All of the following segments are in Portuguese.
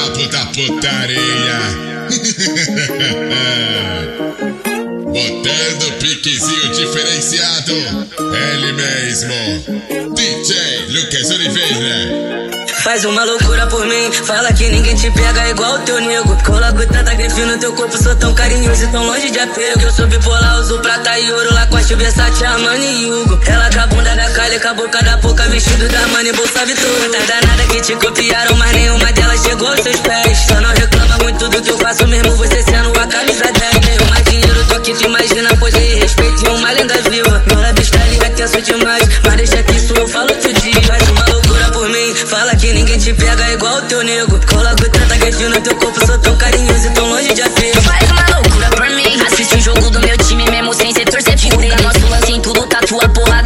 Brabo da putaria. Botando piquezinho diferenciado. Ele mesmo. DJ Lucas Oliveira. Faz uma loucura por mim, fala que ninguém te pega igual o teu nego. Coloco tanta grife no teu corpo, sou tão carinhoso e tão longe de apego. Eu sou bipolar, uso prata e ouro, Lacoste, Versace, Armani e Hugo. Ela com a bunda da calha, com a boca da boca, vestido da Mani, bolsa Vitor. Tá danada que te copiaram, mas nenhuma que eu faço mesmo, você sendo a camisa 10. Tenho mais dinheiro do que te imagina, pois de respeito e uma lenda viva. Meu lábio está é tenso demais, mas deixa que isso eu falo outro dia. Faz uma loucura por mim, fala que ninguém te pega igual o teu nego. Coloco tanta gatinha no teu corpo, sou tão carinhoso e tão longe de apego. Faz uma loucura por mim. Assiste o jogo do meu time, mesmo sem ser torcer Divulga nosso lance em tudo, tatua porrada,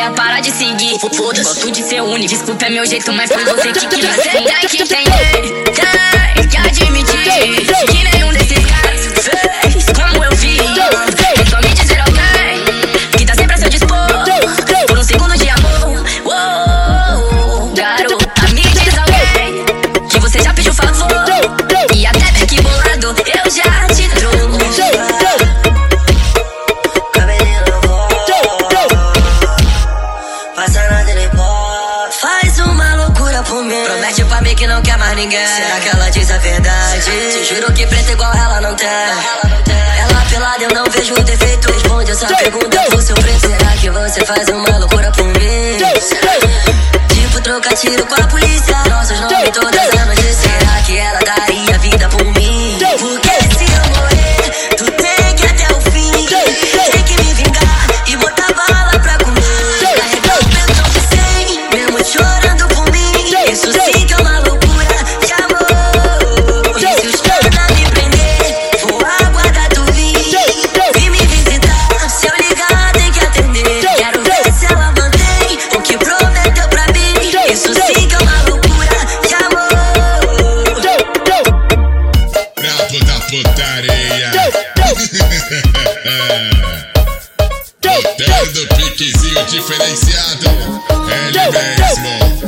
ideia, para de seguir. Foda-se, gosto de ser único. Desculpa, é meu jeito, mas foi você que quis. Você tem que tem mim que não quer mais ninguém. Será que ela diz a verdade? Te juro que preto igual ela não tem. Ela pelada eu não vejo defeito. Responde essa pergunta pro seu preto. Será que você faz uma putaria. Botando piquezinho diferenciado. Ele mesmo.